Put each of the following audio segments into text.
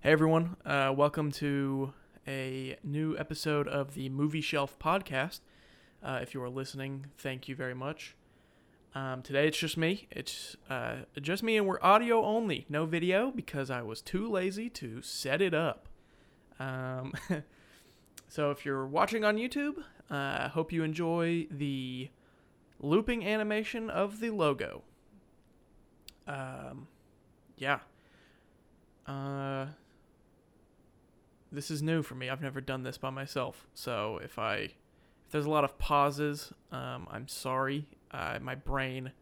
Hey everyone, uh, welcome to a new episode of the Movie Shelf podcast. Uh, if you are listening, thank you very much. Um, today it's just me. It's uh, just me, and we're audio only, no video, because I was too lazy to set it up. Um, so if you're watching on YouTube, uh, I hope you enjoy the looping animation of the logo. Um, yeah. Uh, this is new for me. I've never done this by myself. So if I if there's a lot of pauses, um, I'm sorry. Uh, my brain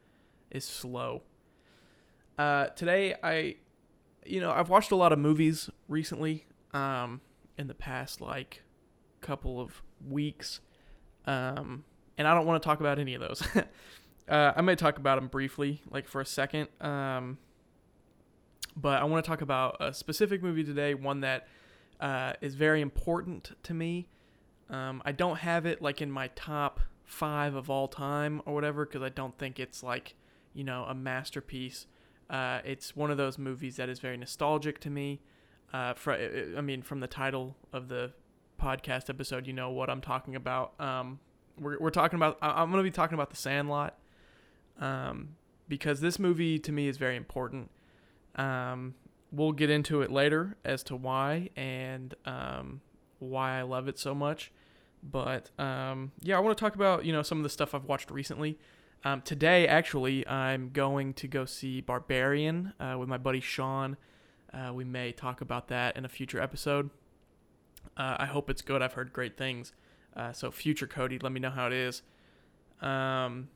is slow. Uh, today I, you know, I've watched a lot of movies recently. Um, in the past like couple of weeks, um, and I don't want to talk about any of those. uh, I may talk about them briefly, like for a second. Um, but I want to talk about a specific movie today, one that uh, is very important to me. Um, I don't have it like in my top five of all time or whatever because I don't think it's like you know a masterpiece. Uh, it's one of those movies that is very nostalgic to me. Uh, for, I mean, from the title of the podcast episode, you know what I'm talking about. Um, we're, we're talking about. I'm going to be talking about The Sandlot, um, because this movie to me is very important. Um, we'll get into it later as to why and um, why I love it so much. But um, yeah, I want to talk about you know some of the stuff I've watched recently. Um, today, actually, I'm going to go see Barbarian uh, with my buddy Sean. Uh, we may talk about that in a future episode. Uh, I hope it's good. I've heard great things. Uh, so, future Cody, let me know how it is. Um,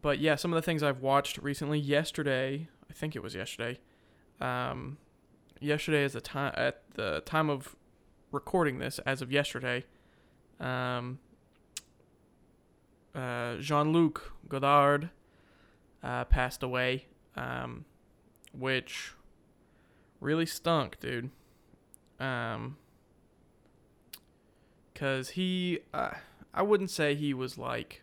but yeah, some of the things I've watched recently. Yesterday, I think it was yesterday. Um, yesterday is the time at the time of recording this, as of yesterday. Um, uh, Jean Luc Godard uh, passed away, um, which really stunk, dude. Um, cause he, uh, I wouldn't say he was like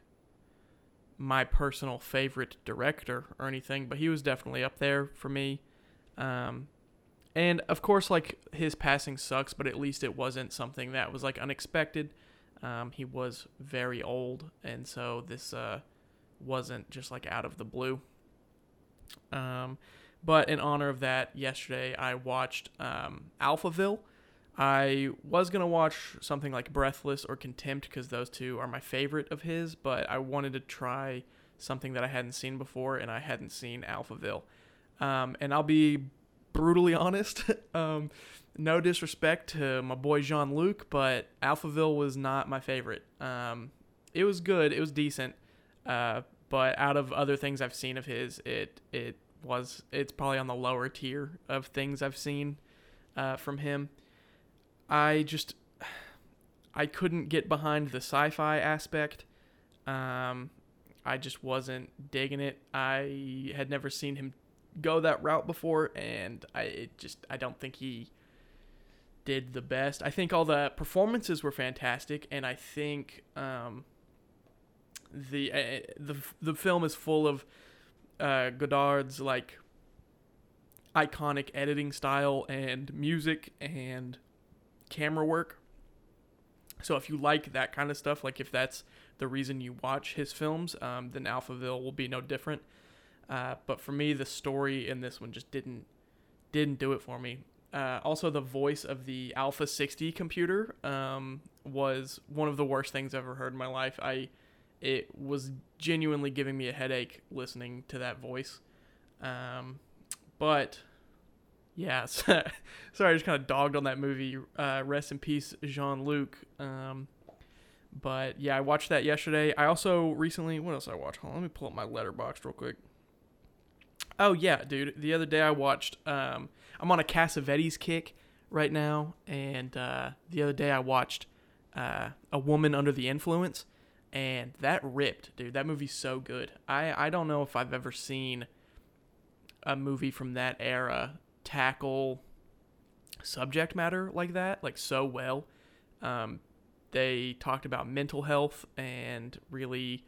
my personal favorite director or anything, but he was definitely up there for me. Um, and of course, like his passing sucks, but at least it wasn't something that was like unexpected. Um, he was very old, and so this uh, wasn't just like out of the blue. Um, but in honor of that, yesterday I watched um, Alphaville. I was gonna watch something like Breathless or Contempt because those two are my favorite of his, but I wanted to try something that I hadn't seen before, and I hadn't seen Alphaville. Um, and I'll be brutally honest. um, no disrespect to my boy Jean Luc, but Alphaville was not my favorite. Um, it was good, it was decent, uh, but out of other things I've seen of his, it it was it's probably on the lower tier of things I've seen uh, from him. I just I couldn't get behind the sci-fi aspect. Um, I just wasn't digging it. I had never seen him go that route before, and I just I don't think he did the best. I think all the performances were fantastic, and I think um, the uh, the the film is full of uh, Godard's like iconic editing style and music and camera work. So if you like that kind of stuff, like if that's the reason you watch his films, um, then Alphaville will be no different. Uh, but for me, the story in this one just didn't didn't do it for me. Uh, also, the voice of the Alpha 60 computer um, was one of the worst things I've ever heard in my life. I it was genuinely giving me a headache listening to that voice. Um, but yeah, sorry, I just kind of dogged on that movie. Uh, rest in peace, Jean Luc. Um, but yeah, I watched that yesterday. I also recently, what else I watched? Hold on, let me pull up my Letterboxd real quick. Oh yeah, dude. The other day I watched. Um, I'm on a Cassavetes kick right now, and uh, the other day I watched uh, A Woman Under the Influence, and that ripped, dude. That movie's so good. I I don't know if I've ever seen a movie from that era tackle subject matter like that, like so well. Um, they talked about mental health and really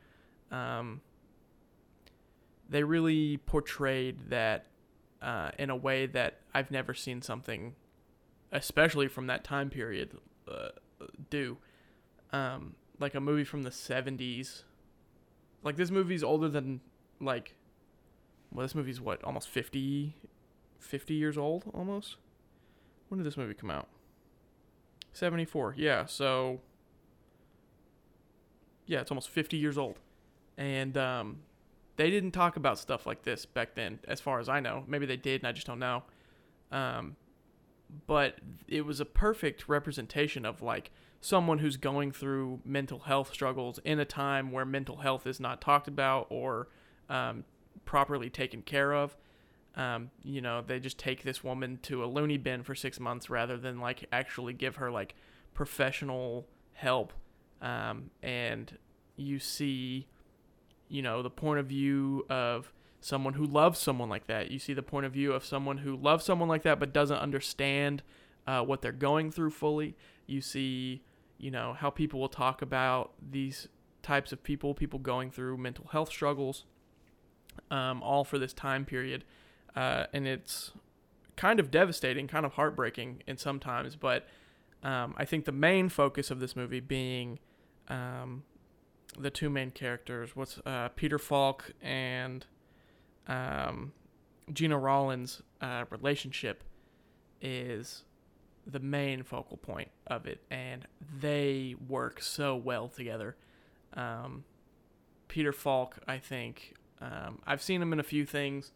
um, they really portrayed that uh, in a way that I've never seen something especially from that time period, uh, do. Um, like a movie from the 70s. Like this movie's older than like well this movie's what almost 50 50 years old almost. When did this movie come out? 74. Yeah, so yeah, it's almost 50 years old. And um they didn't talk about stuff like this back then as far as I know. Maybe they did and I just don't know. Um but it was a perfect representation of like someone who's going through mental health struggles in a time where mental health is not talked about or um, properly taken care of. Um, you know, they just take this woman to a loony bin for six months rather than like actually give her like professional help. Um, and you see, you know, the point of view of someone who loves someone like that. You see the point of view of someone who loves someone like that but doesn't understand uh, what they're going through fully. You see you know, how people will talk about these types of people, people going through mental health struggles, um, all for this time period. Uh, and it's kind of devastating, kind of heartbreaking in sometimes, but um, I think the main focus of this movie being um, the two main characters, what's uh, Peter Falk and um, Gena Rowlands' uh, relationship, is the main focal point of it, and they work so well together. Um, Peter Falk, I think, um, I've seen him in a few things,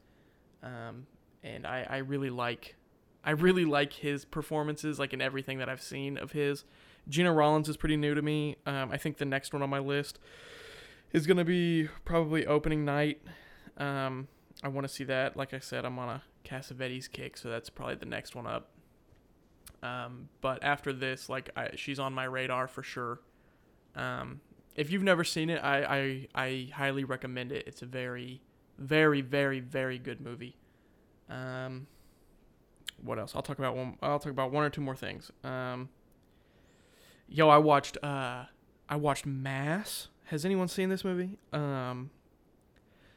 um, and I, I really like, I really like his performances, like in everything that I've seen of his. Gena Rowlands is pretty new to me. Um, I think the next one on my list is gonna be probably opening night. Um, I want to see that. Like I said, I'm on a Cassavetes kick, so that's probably the next one up. Um, but after this, like I, she's on my radar for sure. Um, if you've never seen it, I, I I highly recommend it. It's a very, very, very, very good movie. Um, what else? I'll talk about one. I'll talk about one or two more things. Um, yo, I watched. Uh, I watched Mass. Has anyone seen this movie? Um,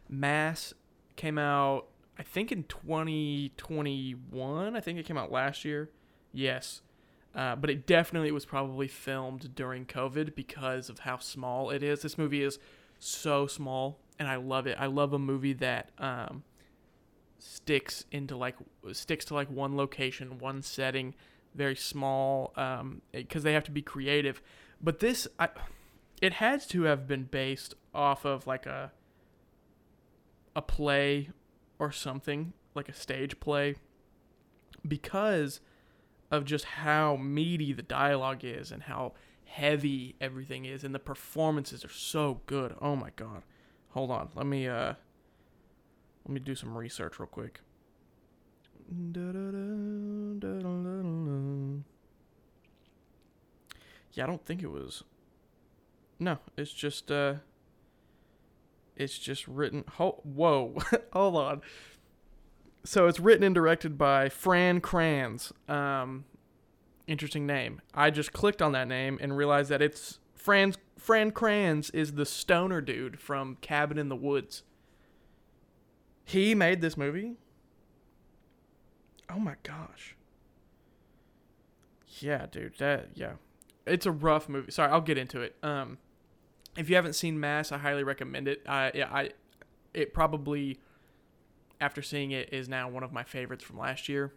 Mass came out. I think in 2021. I think it came out last year. Yes. Uh, but it definitely was probably filmed during COVID because of how small it is. This movie is so small, and I love it. I love a movie that um, sticks into like sticks to like one location, one setting, very small, because um, they have to be creative. But this, I, it has to have been based off of like a a play or something, like a stage play, because of just how meaty the dialogue is and how heavy everything is and the performances are so good. Oh my god. Hold on. Let me uh let me do some research real quick. Yeah, I don't think it was No, it's just uh it's just written ho- whoa. Hold on so it's written and directed by Fran Kranz. Um, interesting name. I just clicked on that name and realized that it's Fran Fran Kranz is the stoner dude from Cabin in the Woods. He made this movie. Oh my gosh. Yeah, dude. That yeah. It's a rough movie. Sorry, I'll get into it. Um if you haven't seen Mass, I highly recommend it. I yeah, I it probably after seeing it, is now one of my favorites from last year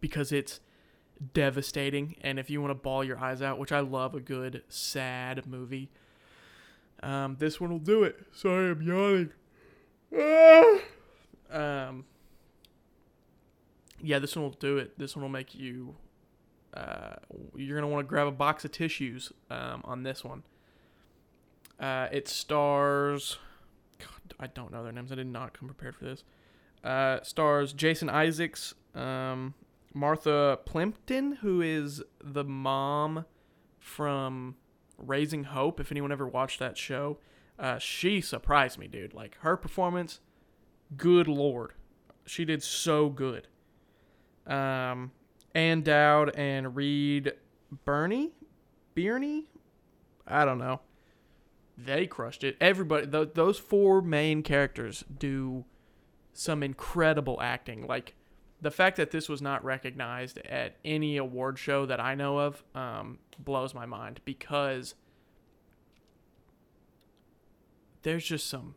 because it's devastating. And if you want to ball your eyes out, which I love a good sad movie, um, this one will do it. Sorry, I'm yawning. um, yeah, this one will do it. This one will make you. Uh, you're gonna want to grab a box of tissues um, on this one. Uh, it stars I don't know their names. I did not come prepared for this. Uh, stars Jason Isaacs, um, Martha Plimpton, who is the mom from Raising Hope. If anyone ever watched that show, uh, she surprised me, dude. Like her performance, good lord, she did so good. Um, Ann Dowd and Reed Bernie, Birney, I don't know they crushed it. Everybody, th- those four main characters do some incredible acting. Like the fact that this was not recognized at any award show that I know of um, blows my mind because there's just some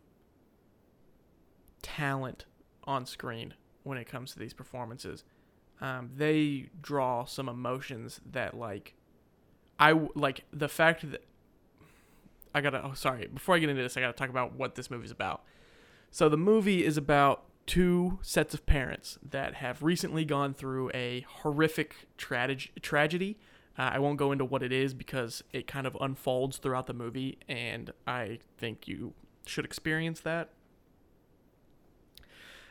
talent on screen when it comes to these performances. Um, they draw some emotions that like I like the fact that I gotta. Oh, sorry. Before I get into this, I gotta talk about what this movie's about. So the movie is about two sets of parents that have recently gone through a horrific trage- tragedy. Uh, I won't go into what it is because it kind of unfolds throughout the movie, and I think you should experience that.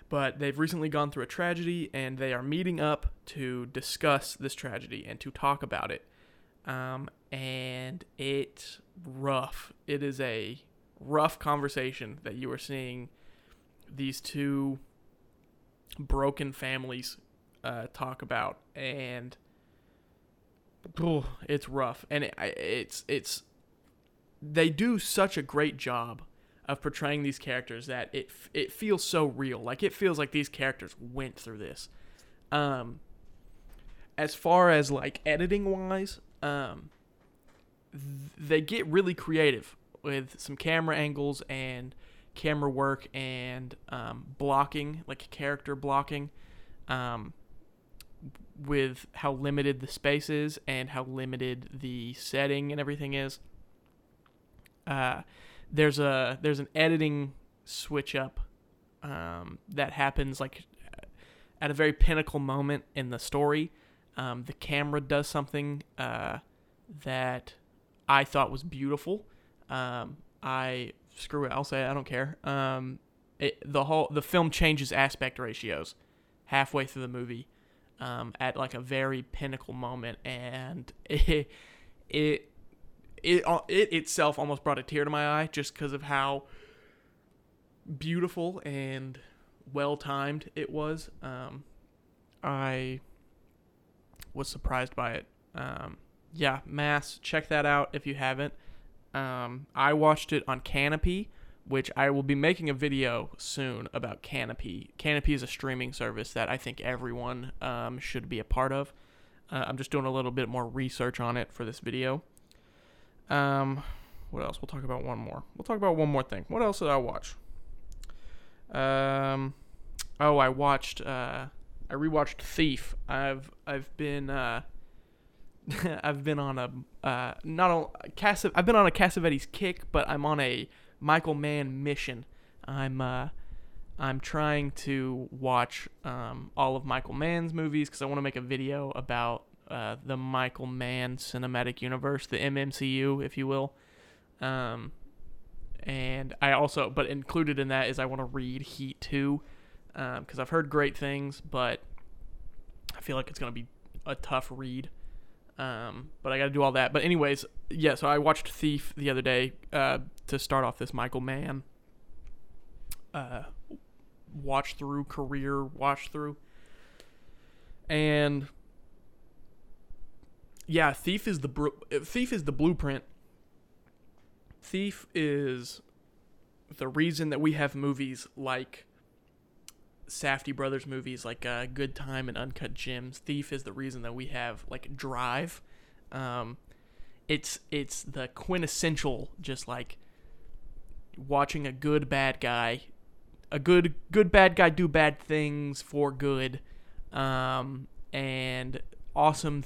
But they've recently gone through a tragedy, and they are meeting up to discuss this tragedy and to talk about it. Um, and it's rough. It is a rough conversation that you are seeing these two broken families uh, talk about, and oh, it's rough. And it, it's it's they do such a great job of portraying these characters that it it feels so real. Like it feels like these characters went through this. Um, as far as like editing wise, um, th- they get really creative with some camera angles and camera work and um, blocking, like character blocking, um, with how limited the space is and how limited the setting and everything is. Uh, there's a there's an editing switch up um, that happens like at a very pinnacle moment in the story. Um, the camera does something uh, that I thought was beautiful. Um, I screw it. I'll say it, I don't care. Um, it, the whole the film changes aspect ratios halfway through the movie um, at like a very pinnacle moment, and it it it, uh, it itself almost brought a tear to my eye just because of how beautiful and well timed it was. Um, I was surprised by it. Um, yeah, Mass, check that out if you haven't. Um, I watched it on Canopy, which I will be making a video soon about Canopy. Canopy is a streaming service that I think everyone um, should be a part of. Uh, I'm just doing a little bit more research on it for this video. Um, what else? We'll talk about one more. We'll talk about one more thing. What else did I watch? Um, oh, I watched. Uh, I rewatched Thief. I've I've been uh, I've been on a uh, not a Cass. I've been on a Cassavetes kick, but I'm on a Michael Mann mission. I'm uh, I'm trying to watch um, all of Michael Mann's movies because I want to make a video about uh, the Michael Mann cinematic universe, the MMCU, if you will. Um, and I also, but included in that is I want to read Heat 2 because um, I've heard great things, but I feel like it's going to be a tough read. Um, but I got to do all that. But anyways, yeah. So I watched Thief the other day uh, to start off this Michael Mann uh, watch through career watch through, and yeah, Thief is the br- Thief is the blueprint. Thief is the reason that we have movies like Safdie brothers movies like uh, Good Time and Uncut Gems. Thief is the reason that we have like Drive. Um, it's it's the quintessential just like watching a good bad guy, a good good bad guy do bad things for good, um, and awesome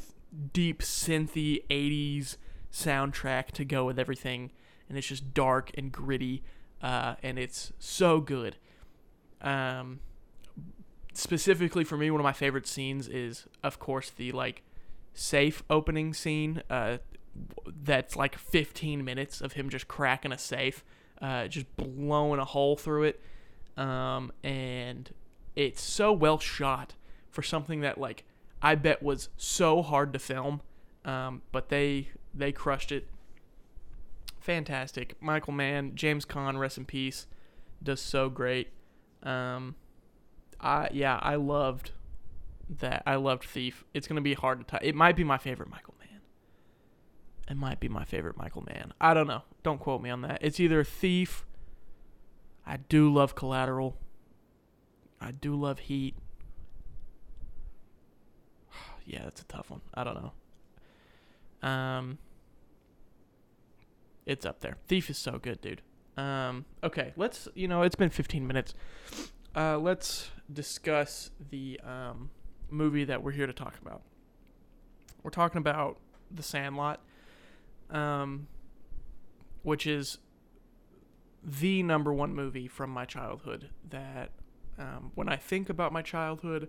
deep synthy 80s soundtrack to go with everything and it's just dark and gritty uh, and it's so good um, specifically for me, one of my favorite scenes is, of course, the like safe opening scene. Uh, that's like 15 minutes of him just cracking a safe, uh, just blowing a hole through it, um, and it's so well shot for something that like I bet was so hard to film, um, but they they crushed it. Fantastic, Michael Mann, James Caan, rest in peace, does so great. Um, I yeah, I loved that. I loved Thief. It's gonna be hard to tie. It might be my favorite Michael Mann. It might be my favorite Michael Mann. I don't know. Don't quote me on that. It's either Thief. I do love Collateral. I do love Heat. Yeah, that's a tough one. I don't know. Um, it's up there. Thief is so good, dude. Um, okay, let's. You know, it's been 15 minutes. Uh, let's discuss the um, movie that we're here to talk about. We're talking about The Sandlot, um, which is the number one movie from my childhood. That um, when I think about my childhood,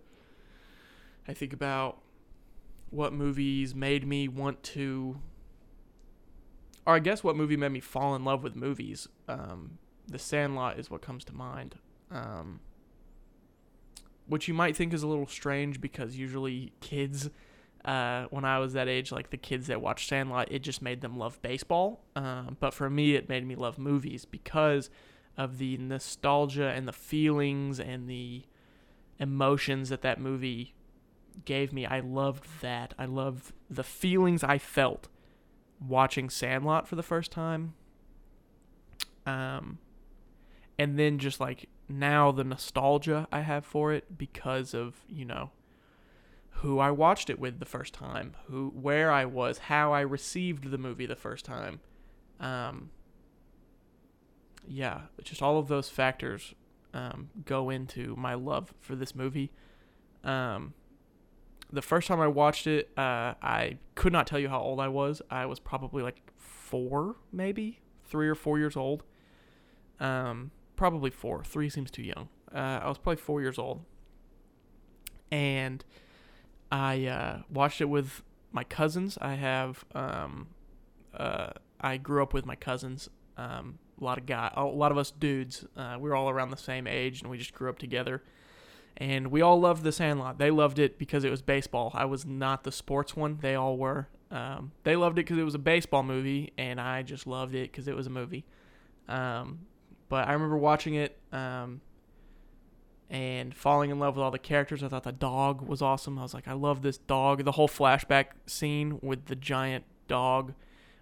I think about what movies made me want to, or I guess what movie made me fall in love with movies. Um, the Sandlot is what comes to mind. Um, which you might think is a little strange because usually kids, uh, when I was that age, like the kids that watched Sandlot, it just made them love baseball. Um, but for me, it made me love movies because of the nostalgia and the feelings and the emotions that that movie gave me. I loved that. I loved the feelings I felt watching Sandlot for the first time. Um, and then just like now the nostalgia I have for it because of, you know, who I watched it with the first time, who where I was, how I received the movie the first time. Um yeah, just all of those factors um, go into my love for this movie. Um, the first time I watched it, uh, I could not tell you how old I was. I was probably like four, maybe three or four years old. Um, probably four. Three seems too young. Uh, I was probably four years old, and I uh, watched it with my cousins. I have um, uh, I grew up with my cousins. Um, a lot of guy, a lot of us dudes. Uh, we were all around the same age, and we just grew up together. And we all loved The Sandlot. They loved it because it was baseball. I was not the sports one. They all were. Um, they loved it because it was a baseball movie, and I just loved it because it was a movie. Um, but I remember watching it um, and falling in love with all the characters. I thought the dog was awesome. I was like, I love this dog. The whole flashback scene with the giant dog,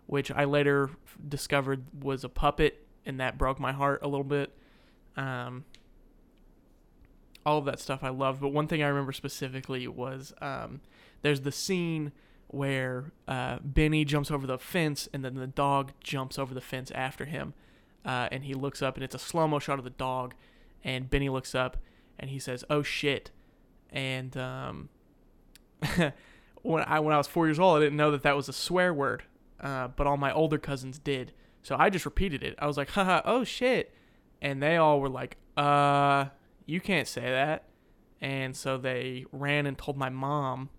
which I later discovered was a puppet, and that broke my heart a little bit. Um, all of that stuff I loved. But one thing I remember specifically was um, there's the scene where uh, Benny jumps over the fence, and then the dog jumps over the fence after him uh, and he looks up, and it's a slow mo shot of the dog, and Benny looks up, and he says, "Oh shit," and um, when I when I was four years old, I didn't know that that was a swear word, uh, but all my older cousins did, so I just repeated it. I was like, "Haha, oh shit," and they all were like, "Uh, you can't say that," and so they ran and told my mom,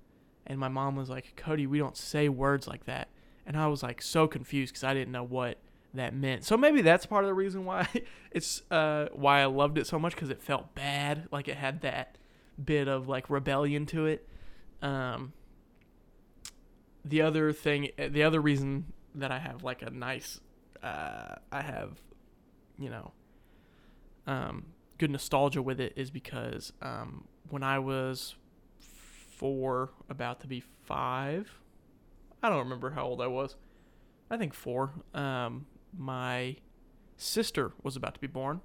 and my mom was like, "Cody, we don't say words like that," and I was like so confused because I didn't know what that meant. So maybe that's part of the reason why it's uh, why I loved it so much because it felt bad, like it had that bit of like rebellion to it. Um, the other thing, the other reason that I have like a nice, uh, I have, you know, um, good nostalgia with it is because um, when I was four, about to be five, I don't remember how old I was. I think four. Um, my sister was about to be born.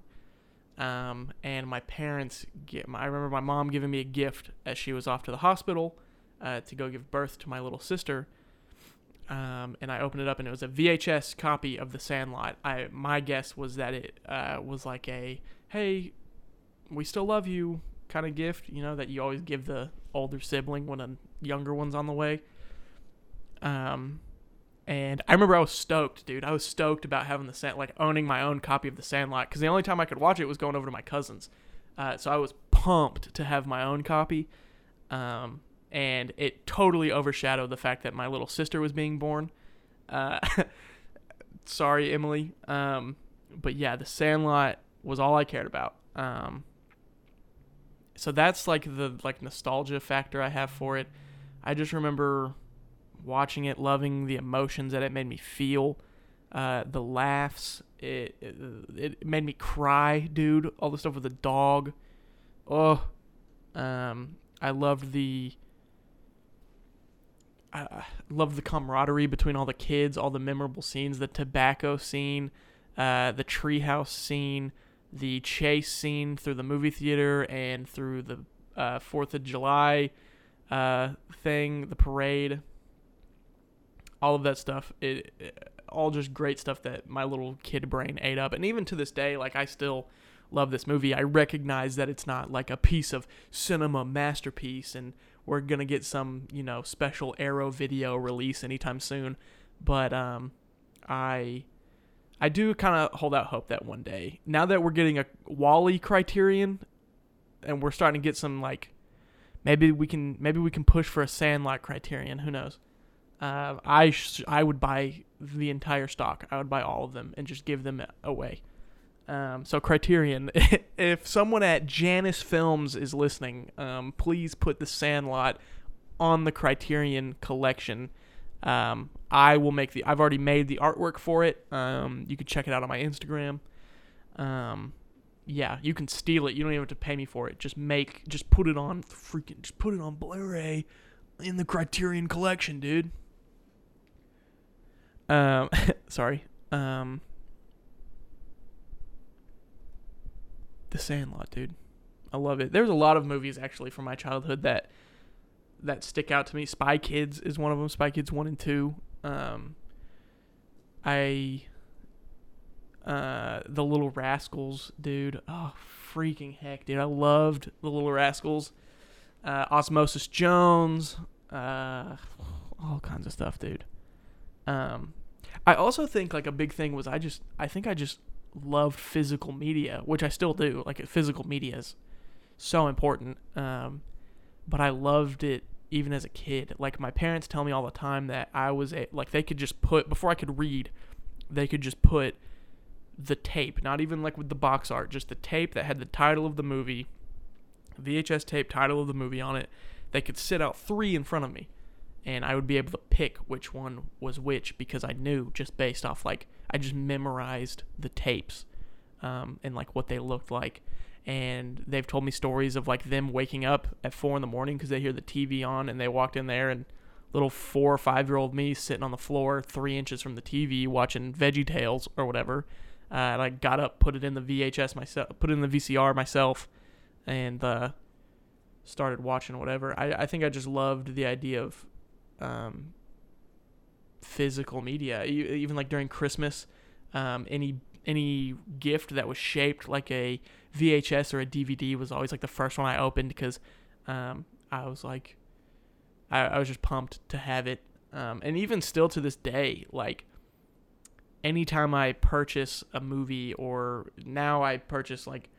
Um, and my parents get my, I remember my mom giving me a gift as she was off to the hospital uh, to go give birth to my little sister. Um, and I opened it up and it was a VHS copy of The Sandlot. I my guess was that it uh, was like a hey, we still love you kind of gift, you know, that you always give the older sibling when a younger one's on the way. Um, and I remember I was stoked, dude. I was stoked about having the sand, like owning my own copy of the Sandlot, because the only time I could watch it was going over to my cousins. Uh, so I was pumped to have my own copy, um, and it totally overshadowed the fact that my little sister was being born. Uh, sorry, Emily. Um, but yeah, the Sandlot was all I cared about. Um, so that's like the like nostalgia factor I have for it. I just remember watching it, loving the emotions that it made me feel, uh, the laughs. It, it, it made me cry, dude. All the stuff with the dog. Oh, um, I loved the. I love the camaraderie between all the kids, all the memorable scenes, the tobacco scene, uh, the treehouse scene, the chase scene through the movie theater and through the uh, Fourth of July uh, thing, the parade, all of that stuff. It, it, all just great stuff that my little kid brain ate up. And even to this day, like I still love this movie. I recognize that it's not like a piece of cinema masterpiece and we're to get some, you know, special Arrow video release anytime soon. But um I I do kind of hold out hope that one day, now that we're getting a WALL-E criterion and we're starting to get some like maybe we can maybe we can push for a Sandlot criterion, who knows. Uh, I sh- I would buy the entire stock. I would buy all of them and just give them away. Um, so Criterion, if someone at Janus Films is listening, um, please put the Sandlot on the Criterion collection. Um, I will make the. I've already made the artwork for it. Um, you can check it out on my Instagram. Um, yeah, you can steal it. You don't even have to pay me for it. Just make, just put it on freaking, just put it on Blu-ray in the Criterion collection, dude. Um, sorry. Um, The Sandlot, dude. I love it. There's a lot of movies actually from my childhood that that stick out to me. Spy Kids is one of them. Spy Kids one and two. Um, I uh, the Little Rascals, dude. Oh, freaking heck, dude! I loved the Little Rascals. Uh, Osmosis Jones, uh, all kinds of stuff, dude. Um, I also think like a big thing was I just I think I just loved physical media, which I still do. Like physical media is so important. Um, but I loved it even as a kid. Like my parents tell me all the time that I was a, like they could just put before I could read, they could just put the tape, not even like with the box art, just the tape that had the title of the movie, VHS tape title of the movie on it. They could sit out three in front of me and I would be able to pick which one was which because I knew just based off like I just memorized the tapes um, and like what they looked like. And they've told me stories of like them waking up at four in the morning because they hear the TV on and they walked in there and little four or five year old me sitting on the floor three inches from the TV watching Veggie Tales or whatever. Uh, and I got up, put it in the VHS myself, put it in the VCR myself, and uh, started watching whatever. I, I think I just loved the idea of um, physical media. Even like during Christmas, um, any any gift that was shaped like a VHS or a DVD was always like the first one I opened because um, I was like, I, I, was just pumped to have it. Um, and even still to this day, like anytime I purchase a movie or now I purchase like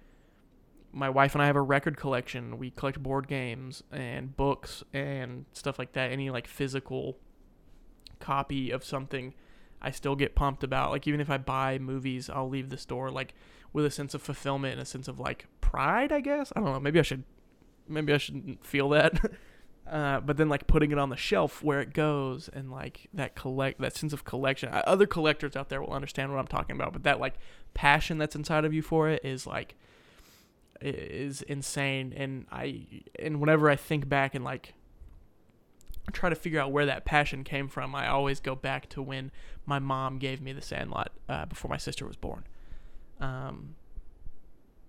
my wife and I have a record collection. We collect board games and books and stuff like that. Any like physical copy of something, I still get pumped about. Like even if I buy movies, I'll leave the store like with a sense of fulfillment and a sense of like pride. I guess I don't know. Maybe I should, maybe I shouldn't feel that. Uh, but then like putting it on the shelf where it goes and like that collect that sense of collection. Other collectors out there will understand what I'm talking about, but that like passion that's inside of you for it is like is insane and I and whenever I think back and like try to figure out where that passion came from, I always go back to when my mom gave me the Sandlot uh, before my sister was born. Um,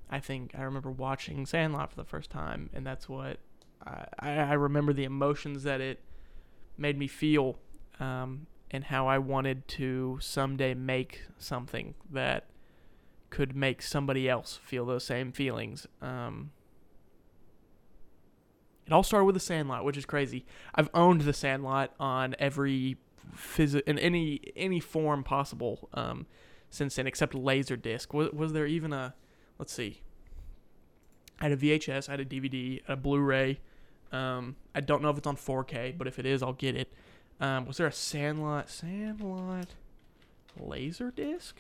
I think I remember watching Sandlot for the first time, and that's what I, I remember the emotions that it made me feel, um, and how I wanted to someday make something that could make somebody else feel those same feelings. Um, it all started with the Sandlot, which is crazy. I've owned the Sandlot on every phys- in any any form possible um, since then, except Laserdisc. Was was there even a? Let's see. I had a VHS, I had a DVD, a Blu-ray. Um, I don't know if it's on 4K, but if it is, I'll get it. Um, was there a Sandlot Sandlot Laserdisc?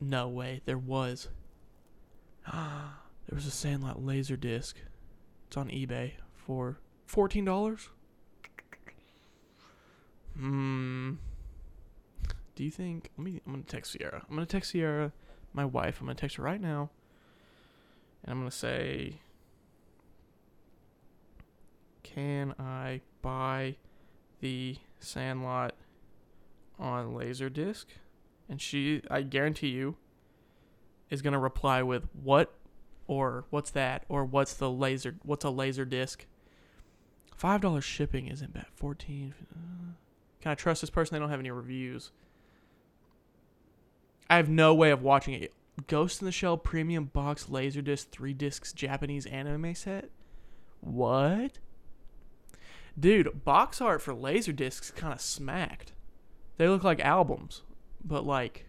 No way, there was. there was a Sandlot laser disc. It's on eBay for fourteen dollars. Hmm. Do you think? Let me. I'm gonna text Sierra. I'm gonna text Sierra, my wife. I'm gonna text her right now, and I'm gonna say, "Can I buy the Sandlot on laser Laserdisc?" and she, I guarantee you, is gonna reply with what or what's that, or what's the laser, what's a laser disc. Five dollars shipping isn't bad. Fourteen. Uh, can I trust this person? They don't have any reviews. I have no way of watching it. Ghost in the Shell premium box laserdisc three discs Japanese anime set. What? Dude, box art for laserdiscs kind of smacked. They look like albums, but like.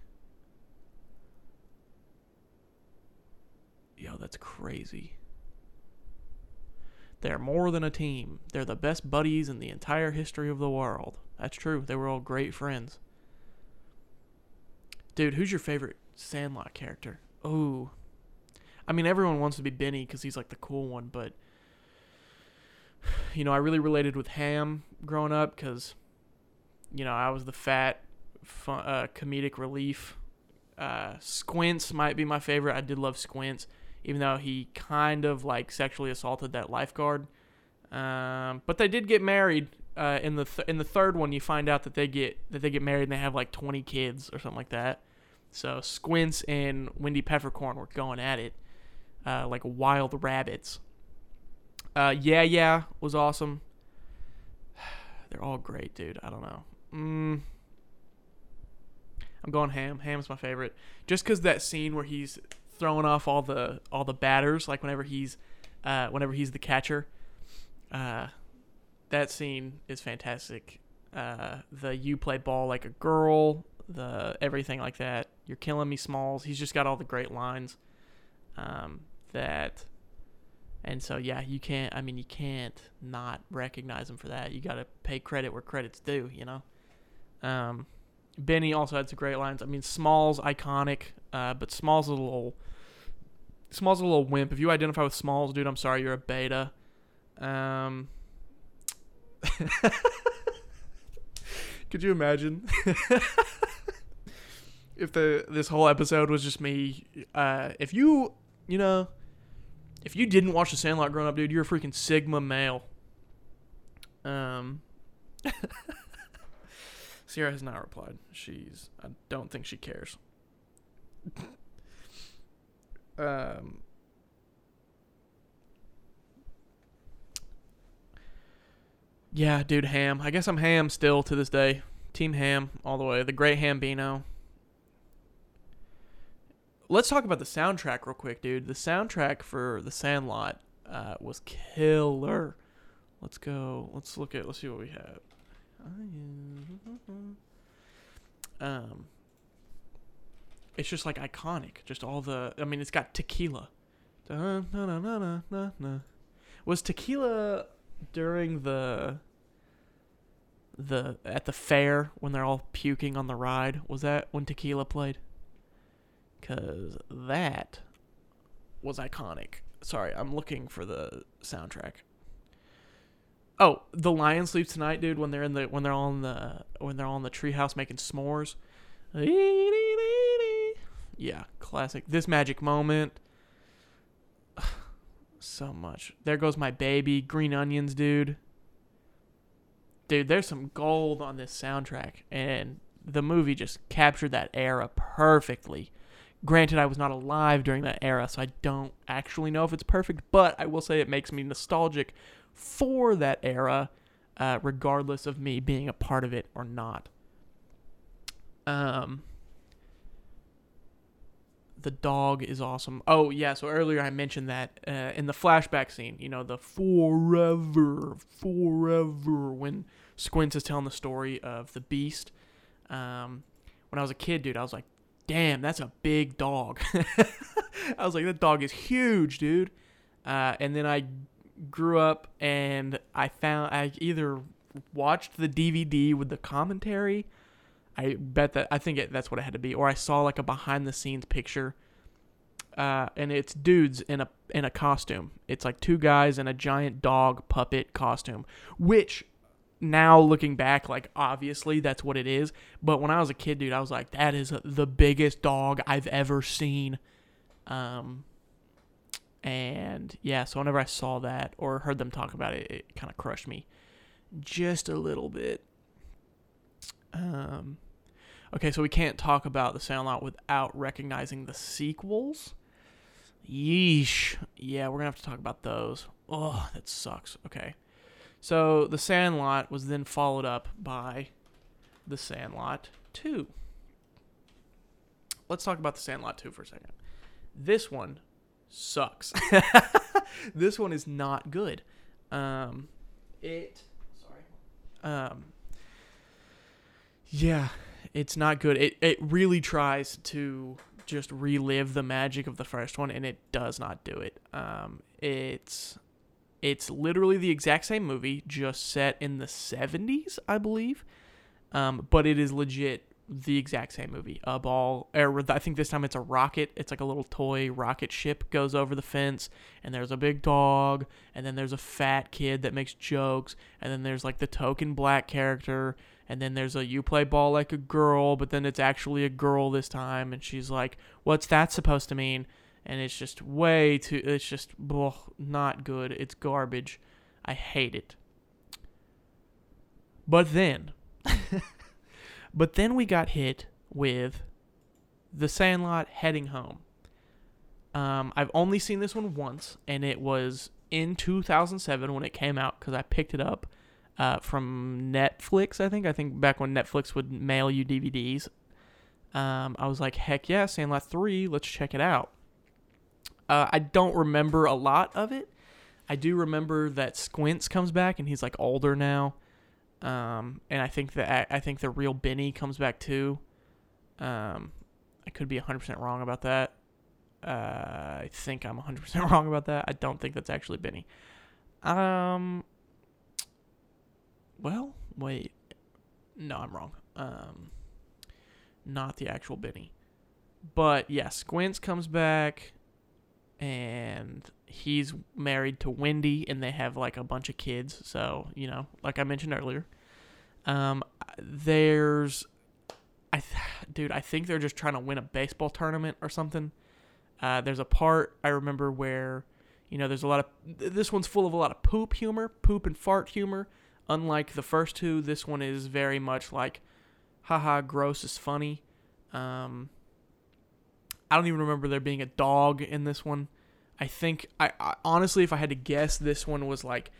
Yo, that's crazy. They're more than a team. They're the best buddies in the entire history of the world. That's true. They were all great friends. Dude, who's your favorite Sandlot character? Oh. I mean, everyone wants to be Benny because he's like the cool one, but. You know, I really related with Ham growing up because, you know, I was the fat, fun, uh, comedic relief. Uh, Squints might be my favorite. I did love Squints even though he kind of like sexually assaulted that lifeguard. Um, but they did get married. Uh, in the th- in the third one, you find out that they get that they get married and they have like 20 kids or something like that. So Squints and Wendy Peppercorn were going at it uh, like wild rabbits. Uh, yeah, yeah, was awesome. They're all great, dude. I don't know. Mm. I'm going ham. Ham's my favorite. Just because that scene where he's throwing off all the all the batters, like whenever he's uh, whenever he's the catcher. Uh, that scene is fantastic. Uh, the you play ball like a girl, the everything like that. You're killing me, Smalls. He's just got all the great lines. Um, that, and so yeah, you can't. I mean, you can't not recognize him for that. You got to pay credit where credit's due. You know. Um, Benny also had some great lines. I mean, Smalls iconic, uh, but Smalls a little Smalls a little wimp. If you identify with Smalls, dude, I'm sorry, you're a beta. Um, could you imagine if the this whole episode was just me? Uh, if you you know, if you didn't watch The Sandlot growing up, dude, you're a freaking Sigma male. Um. Sierra has not replied. She's. I don't think she cares. um. Yeah, dude, ham. I guess I'm ham still to this day. Team ham all the way. The great Hambino. Let's talk about the soundtrack real quick, dude. The soundtrack for The Sandlot uh, was killer. Let's go. Let's look at. Let's see what we have. Um, it's just like iconic. Just all the. I mean, it's got tequila. Was tequila during the the at the fair when they're all puking on the ride? Was that when tequila played? Cause that was iconic. Sorry, I'm looking for the soundtrack. Oh, the lion sleeps tonight, dude. When they're in the when they're on the when they're on the treehouse making s'mores. Yeah, classic. This magic moment. So much. There goes my baby. Green onions, dude. Dude, there's some gold on this soundtrack, and the movie just captured that era perfectly. Granted, I was not alive during that era, so I don't actually know if it's perfect, but I will say it makes me nostalgic for that era, uh, regardless of me being a part of it or not. Um, the dog is awesome. Oh yeah, so earlier I mentioned that uh, in the flashback scene, you know, the forever, forever when Squints is telling the story of the beast. Um, when I was a kid, dude, I was like, damn, that's a big dog. I was like, that dog is huge, dude. Uh, and then I grew up and I found I either watched the DVD with the commentary. I bet that I think it, that's what it had to be, or I saw like a behind the scenes picture, uh, and it's dudes in a in a costume. It's like two guys in a giant dog puppet costume, which now looking back, like obviously that's what it is. But when I was a kid, dude, I was like, that is the biggest dog I've ever seen. Um, and yeah, so whenever I saw that or heard them talk about it, it kind of crushed me just a little bit. Um, okay, so we can't talk about the Sandlot without recognizing the sequels. Yeesh. Yeah, we're gonna have to talk about those. Oh, that sucks. Okay. So The Sandlot was then followed up by The Sandlot 2. Let's talk about The Sandlot 2 for a second. This one sucks. this one is not good. Um, it. Sorry. Um. Yeah, it's not good. It it really tries to just relive the magic of the first one, and it does not do it. Um, it's it's literally the exact same movie, just set in the '70s, I believe. Um, but it is legit the exact same movie. A ball, or I think this time it's a rocket. It's like a little toy rocket ship goes over the fence, and there's a big dog, and then there's a fat kid that makes jokes, and then there's like the token black character, and then there's a you play ball like a girl, but then it's actually a girl this time, and she's like, "What's that supposed to mean?" And it's just way too. It's just ugh, not good. It's garbage. I hate it. But then. But then we got hit with The Sandlot Heading Home. Um, I've only seen this one once, and it was in 2007 when it came out because I picked it up uh, from Netflix. I think I think back when Netflix would mail you DVDs. Um, I was like, heck yeah, Sandlot 3, let's check it out. Uh, I don't remember a lot of it. I do remember that Squints comes back and he's like older now. Um, and I think that I think the real Benny comes back too. Um, I could be 100% wrong about that. Uh, I think I'm 100% wrong about that. I don't think that's actually Benny. Um, well, wait. No, I'm wrong. Um, not the actual Benny. But yeah, Squints comes back and he's married to Wendy, and they have like a bunch of kids. So you know, like I mentioned earlier, um, there's, I, th- dude, I think they're just trying to win a baseball tournament or something. Uh, there's a part I remember where, you know, there's a lot of this one's full of a lot of poop humor, poop and fart humor. Unlike the first two, this one is very much like, haha, gross is funny. Um, I don't even remember there being a dog in this one. I think I, I, honestly, if I had to guess, this one was like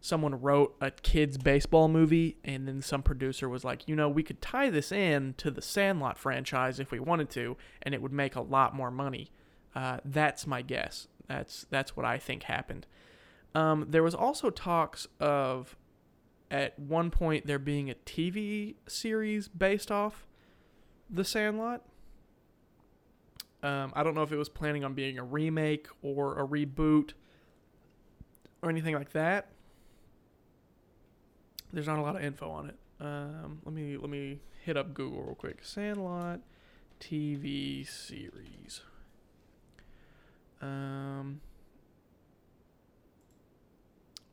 someone wrote a kids baseball movie, and then some producer was like, you know, we could tie this in to the Sandlot franchise if we wanted to, and it would make a lot more money. Uh, that's my guess. That's that's what I think happened. Um, there was also talks of at one point there being a TV series based off the Sandlot. Um, I don't know if it was planning on being a remake or a reboot or anything like that. There's not a lot of info on it. Um, let me let me hit up Google real quick. Sandlot TV series. Um,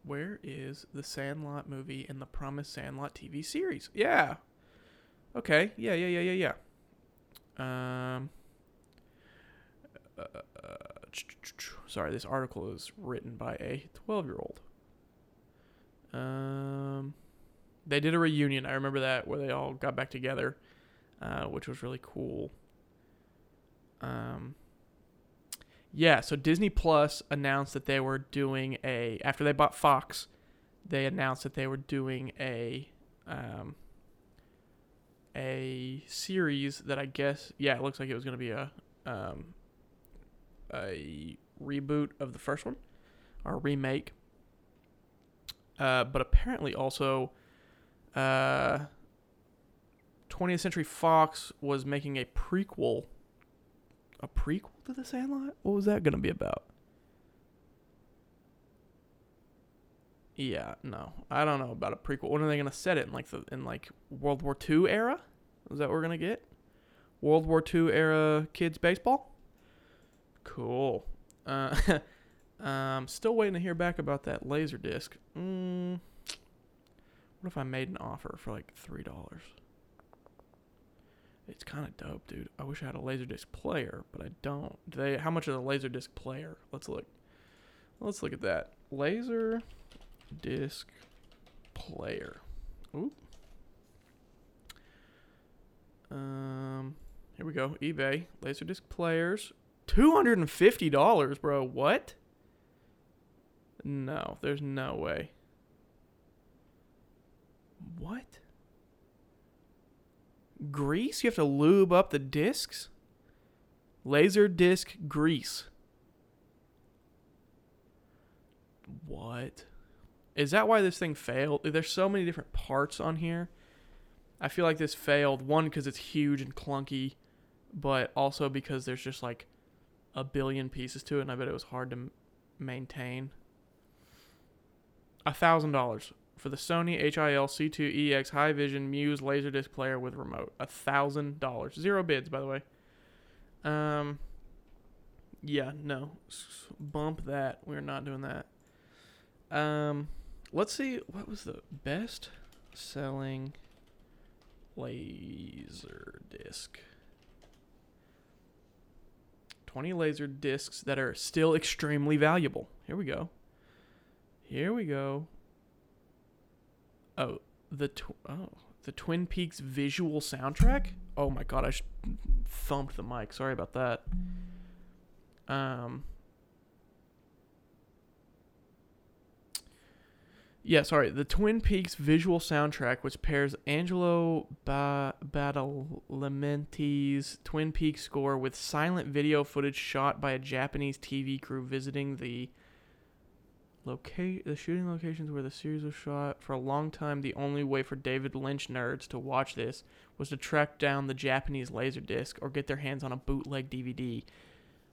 where is the Sandlot movie and the Promised Sandlot TV series? Yeah. Okay. Yeah. Yeah. Yeah. Yeah. Yeah. Um. Uh, sorry, this article is written by a 12 year old. Um, they did a reunion. I remember that where they all got back together, uh, which was really cool. Um, yeah, so Disney Plus announced that they were doing a after they bought Fox, they announced that they were doing a um, a series that I guess yeah, it looks like it was going to be a um, a reboot of the first one or remake. Uh, but apparently also, uh, 20th Century Fox was making a prequel. A prequel to The Sandlot? What was that going to be about? Yeah, no, I don't know about a prequel. When are they going to set it in like the in like World War II era? Is that what we're gonna get? World War II era kids baseball? Cool. Uh, um, still waiting to hear back about that laser disc. Mm, what if I made an offer for like three dollars? It's kind of dope, dude. I wish I had a laserdisc player, but I don't. Do they? How much is a laserdisc player? Let's look. Let's look at that. Laser disc player. Oop. Um, here we go. eBay laserdisc players $250, bro. What? No, there's no way. What? Grease? You have to lube up the discs? Laser disc grease. What? Is that why this thing failed? There's so many different parts on here. I feel like this failed one because it's huge and clunky, but also because there's just like a billion pieces to it, and I bet it was hard to m- maintain. A thousand dollars for the Sony HIL C2EX High Vision Muse Laserdisc player with remote. A thousand dollars. Zero bids, by the way. Um. Yeah, no. Bump that. We're not doing that. Um. Let's see. What was the best selling laser disc? 20 laser discs that are still extremely valuable. Here we go. Here we go. Oh, the tw- oh, the Twin Peaks visual soundtrack? Oh my god, I sh- thumped the mic. Sorry about that. Um Yeah, sorry. The Twin Peaks visual soundtrack, which pairs Angelo ba- Badalamenti's Twin Peaks score with silent video footage shot by a Japanese TV crew visiting the locate the shooting locations where the series was shot. For a long time, the only way for David Lynch nerds to watch this was to track down the Japanese laserdisc or get their hands on a bootleg DVD.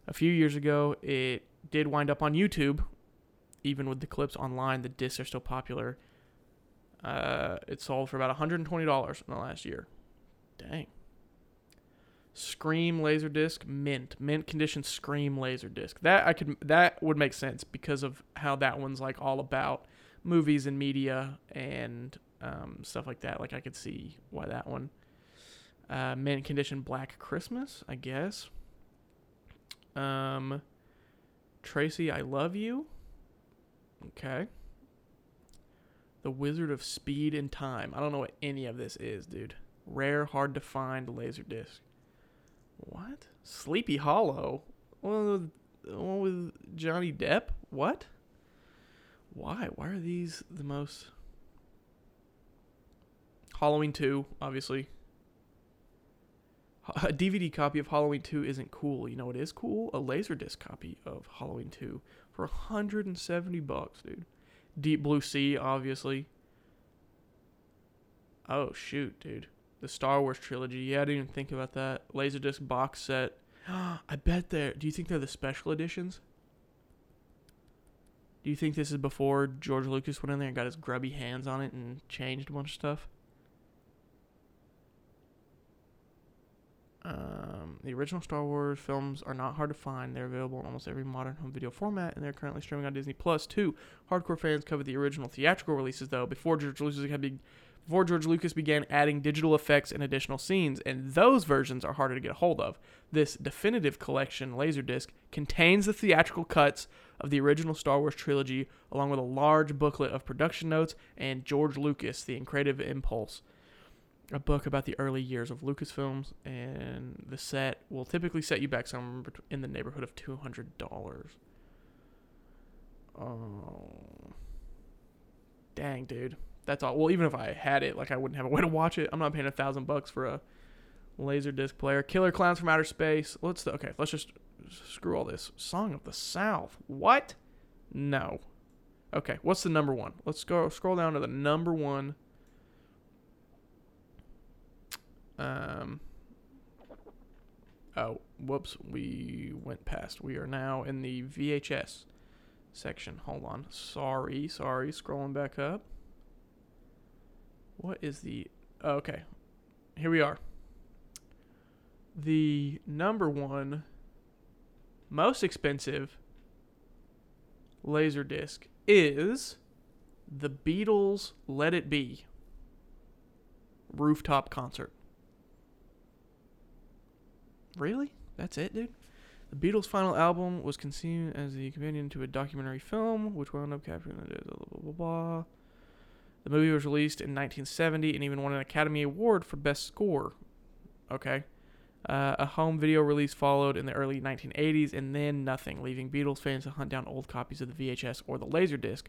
A few years ago, it did wind up on YouTube, even with the clips online, the discs are still popular. Uh, it sold for about $120 in the last year. Dang. Scream Laserdisc Mint mint condition Scream Laserdisc. That I could that would make sense because of how that one's like all about movies and media and um, stuff like that. Like I could see why that one. Uh, mint condition Black Christmas, I guess. Um, Tracy, I love you. Okay. The Wizard of Speed and Time. I don't know what any of this is, dude. Rare, hard to find laser disc. What? Sleepy Hollow? Well, the one with Johnny Depp? What? Why? Why are these the most. Halloween 2, obviously. A DVD copy of Halloween 2 isn't cool. You know what is cool? A Laserdisc copy of Halloween 2 for 170 bucks, dude. Deep Blue Sea, obviously. Oh shoot, dude. The Star Wars trilogy. Yeah, I didn't even think about that. Laserdisc box set. I bet they're. Do you think they're the special editions? Do you think this is before George Lucas went in there and got his grubby hands on it and changed a bunch of stuff? Um, the original Star Wars films are not hard to find. They're available in almost every modern home video format, and they're currently streaming on Disney Plus. too. hardcore fans covered the original theatrical releases though before George Lucas had be- before George Lucas began adding digital effects and additional scenes, and those versions are harder to get a hold of. This definitive collection Laserdisc contains the theatrical cuts of the original Star Wars trilogy, along with a large booklet of production notes and George Lucas, the creative impulse a book about the early years of Lucasfilms, and the set will typically set you back somewhere in the neighborhood of two hundred dollars. Oh, dang, dude, that's all. Well, even if I had it, like I wouldn't have a way to watch it. I'm not paying a thousand bucks for a laser disc player. Killer Clowns from Outer Space. Let's okay. Let's just screw all this. Song of the South. What? No. Okay, what's the number one? Let's go scroll down to the number one Um, oh, whoops, we went past. We are now in the VHS section. Hold on. Sorry, sorry. Scrolling back up. What is the. Oh, okay. Here we are. The number one most expensive laser disc is the Beatles Let It Be rooftop concert. Really? That's it, dude? The Beatles' final album was conceived as the companion to a documentary film, which wound up capturing the blah, blah, blah, blah. The movie was released in 1970 and even won an Academy Award for Best Score. Okay. Uh, a home video release followed in the early 1980s, and then nothing, leaving Beatles fans to hunt down old copies of the VHS or the Laserdisc.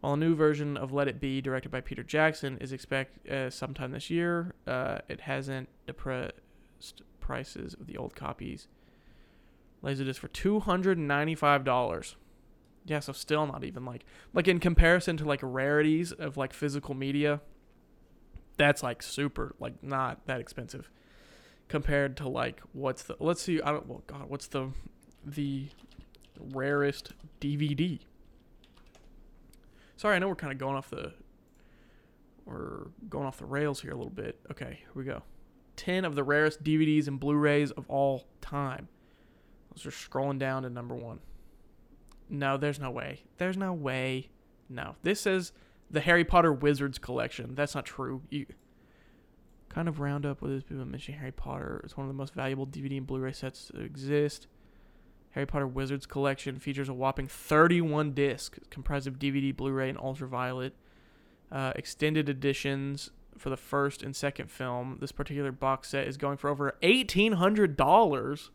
While a new version of Let It Be, directed by Peter Jackson, is expected uh, sometime this year, uh, it hasn't depressed prices of the old copies. Laserdisc for two hundred and ninety-five dollars. Yeah, so still not even like like in comparison to like rarities of like physical media. That's like super like not that expensive compared to like what's the let's see I don't well God what's the the rarest DVD. Sorry, I know we're kind of going off the we're going off the rails here a little bit. Okay, here we go. 10 of the rarest DVDs and Blu-rays of all time. Let's just scrolling down to number 1. No, there's no way. There's no way. No. This says the Harry Potter Wizards collection. That's not true. You kind of round up with this people mentioning Harry Potter. It's one of the most valuable DVD and Blu-ray sets to exist. Harry Potter Wizards collection features a whopping 31 discs comprised of DVD, Blu-ray, and Ultraviolet. Uh, extended editions for the first and second film. This particular box set is going for over $1,800.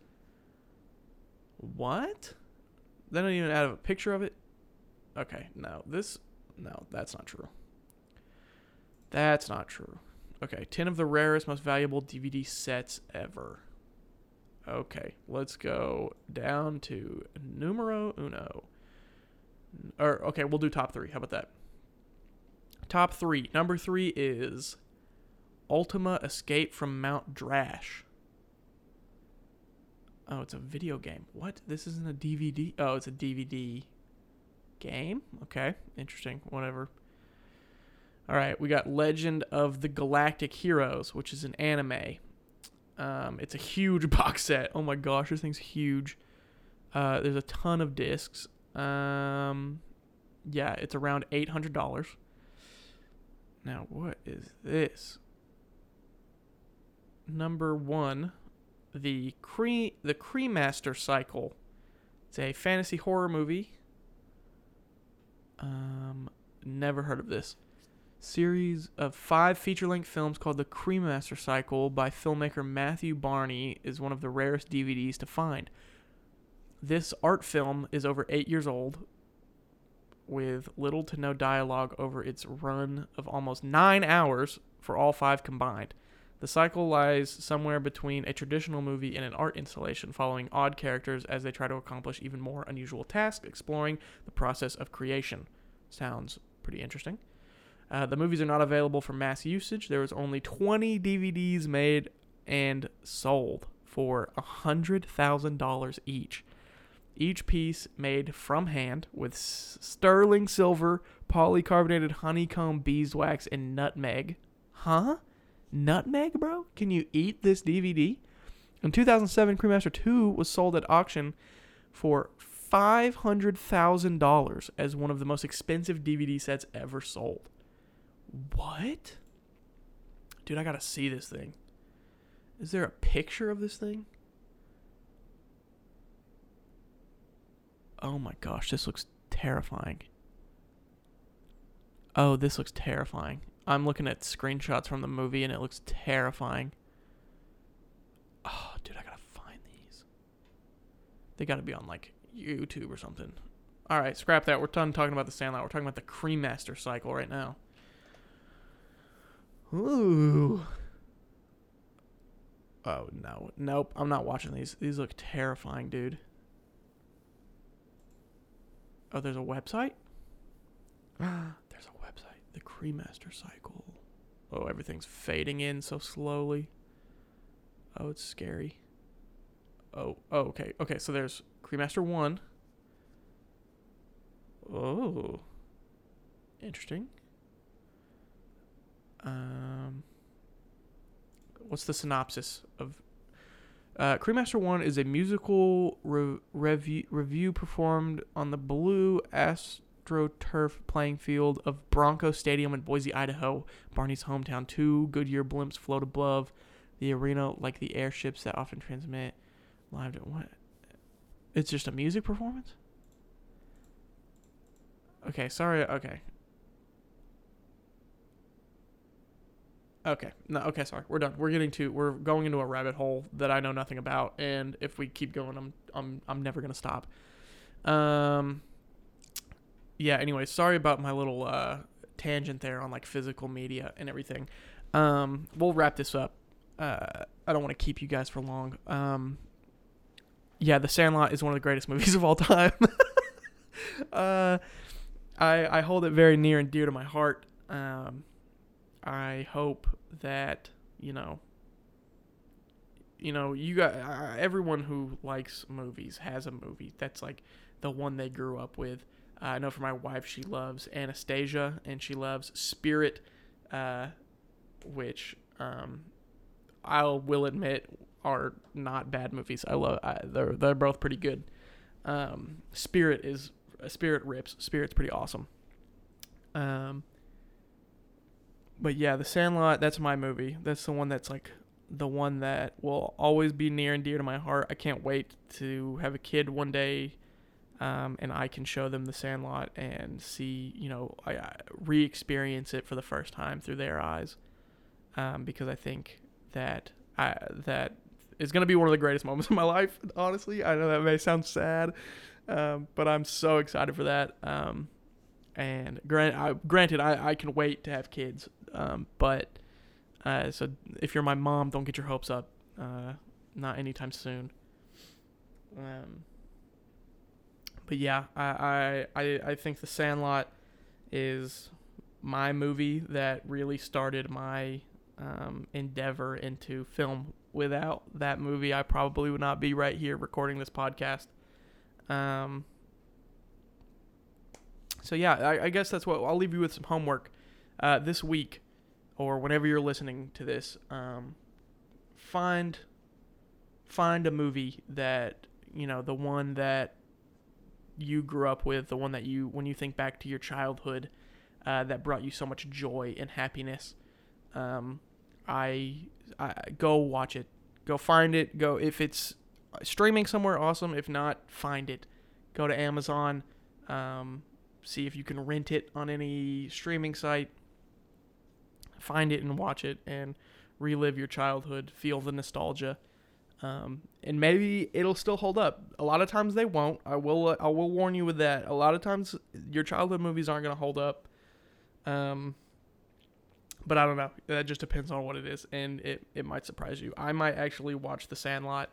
What? They don't even add a picture of it? Okay, no. This, no, that's not true. That's not true. Okay, 10 of the rarest, most valuable DVD sets ever. Okay, let's go down to numero uno. Or okay, we'll do top three. How about that? Top three. Number three is Ultima Escape from Mount Drash. Oh, it's a video game. What? This isn't a DVD. Oh, it's a DVD game. Okay, interesting. Whatever. All right, we got Legend of the Galactic Heroes, which is an anime. Um, it's a huge box set. Oh my gosh, this thing's huge. Uh, there's a ton of discs. Um, yeah, it's around eight hundred dollars. Now, what is this? Number one, the Cree the Cremaster Cycle. It's a fantasy horror movie. Um, never heard of this series of five feature length films called The Cremaster Cycle by filmmaker Matthew Barney is one of the rarest DVDs to find. This art film is over eight years old, with little to no dialogue over its run of almost nine hours for all five combined. The cycle lies somewhere between a traditional movie and an art installation, following odd characters as they try to accomplish even more unusual tasks, exploring the process of creation. Sounds pretty interesting. Uh, the movies are not available for mass usage. There was only 20 DVDs made and sold for $100,000 each. Each piece made from hand with sterling silver, polycarbonated honeycomb beeswax, and nutmeg. Huh? Nutmeg, bro? Can you eat this DVD? In 2007, Cremaster 2 was sold at auction for $500,000 as one of the most expensive DVD sets ever sold. What? Dude, I gotta see this thing. Is there a picture of this thing? Oh my gosh, this looks terrifying. Oh, this looks terrifying. I'm looking at screenshots from the movie and it looks terrifying. Oh, dude, I gotta find these. They gotta be on like YouTube or something. Alright, scrap that. We're done talking about the Sandlot. We're talking about the Cremaster cycle right now. Ooh. Oh no. Nope. I'm not watching these. These look terrifying, dude. Oh, there's a website? Ah, there's a website. The Cremaster Cycle. Oh, everything's fading in so slowly. Oh, it's scary. Oh, oh, okay. Okay, so there's Cremaster 1. Oh. Interesting. Um, what's the synopsis of uh, Cremaster One is a musical re- revue, revue performed on the blue AstroTurf playing field of Bronco Stadium in Boise, Idaho, Barney's hometown. Two Goodyear blimps float above the arena like the airships that often transmit live. To, what? It's just a music performance. Okay, sorry. Okay, Okay. No. Okay. Sorry. We're done. We're getting to. We're going into a rabbit hole that I know nothing about, and if we keep going, I'm I'm I'm never gonna stop. Um. Yeah. Anyway, sorry about my little uh, tangent there on like physical media and everything. Um. We'll wrap this up. Uh. I don't want to keep you guys for long. Um. Yeah, The Sandlot is one of the greatest movies of all time. uh, I I hold it very near and dear to my heart. Um I hope that you know you know you got uh, everyone who likes movies has a movie that's like the one they grew up with. Uh, I know for my wife, she loves Anastasia and she loves Spirit, uh, which um, I will admit are not bad movies. I love I, they're they're both pretty good. Um, Spirit is Spirit rips. Spirit's pretty awesome. Um, but yeah, The Sandlot, that's my movie. That's the one that's like the one that will always be near and dear to my heart. I can't wait to have a kid one day um, and I can show them The Sandlot and see, you know, I, I re experience it for the first time through their eyes. Um, because I think that I, that is going to be one of the greatest moments of my life, honestly. I know that may sound sad, um, but I'm so excited for that. Um, and grant, I, granted, I, I can wait to have kids, um, but uh, so if you're my mom, don't get your hopes up. Uh, not anytime soon. Um, but yeah, I, I I think The Sandlot is my movie that really started my um, endeavor into film. Without that movie, I probably would not be right here recording this podcast. Um, so yeah, I, I, guess that's what I'll leave you with some homework uh, this week, or whenever you're listening to this. Um, find find a movie that you know the one that you grew up with, the one that you when you think back to your childhood, uh, that brought you so much joy and happiness. Um, I, I go watch it, go find it, go if it's streaming somewhere, awesome. If not, find it. Go to Amazon. Um, see if you can rent it on any streaming site. Find it and watch it and relive your childhood, feel the nostalgia. Um, and maybe it'll still hold up. A lot of times they won't. I will. Uh, I will warn you with that. A lot of times your childhood movies aren't going to hold up. Um, but I don't know. That just depends on what it is, and it it might surprise you. I might actually watch The Sandlot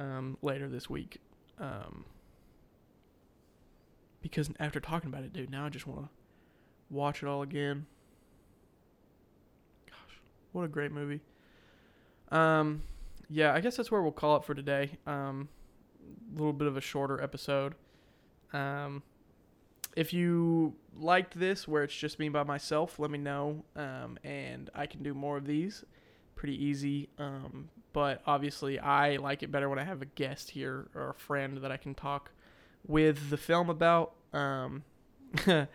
um, later this week. Um, because after talking about it, dude, now I just want to watch it all again. What a great movie. Um, yeah, I guess that's where we'll call it for today. Um, a little bit of a shorter episode. Um, if you liked this, where it's just me by myself, let me know. Um, and I can do more of these. Pretty easy. Um, but obviously, I like it better when I have a guest here or a friend that I can talk with the film about. Um,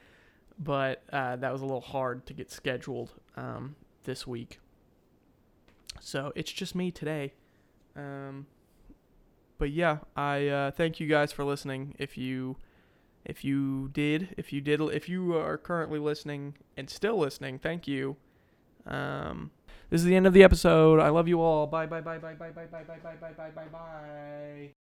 but uh, that was a little hard to get scheduled um, this week. So it's just me today. Um, but yeah, I uh, thank you guys for listening. If you if you did, if you did, if you are currently listening and still listening, thank you. Um, this is the end of the episode. I love you all. Bye bye bye bye bye bye bye bye bye bye bye bye bye bye.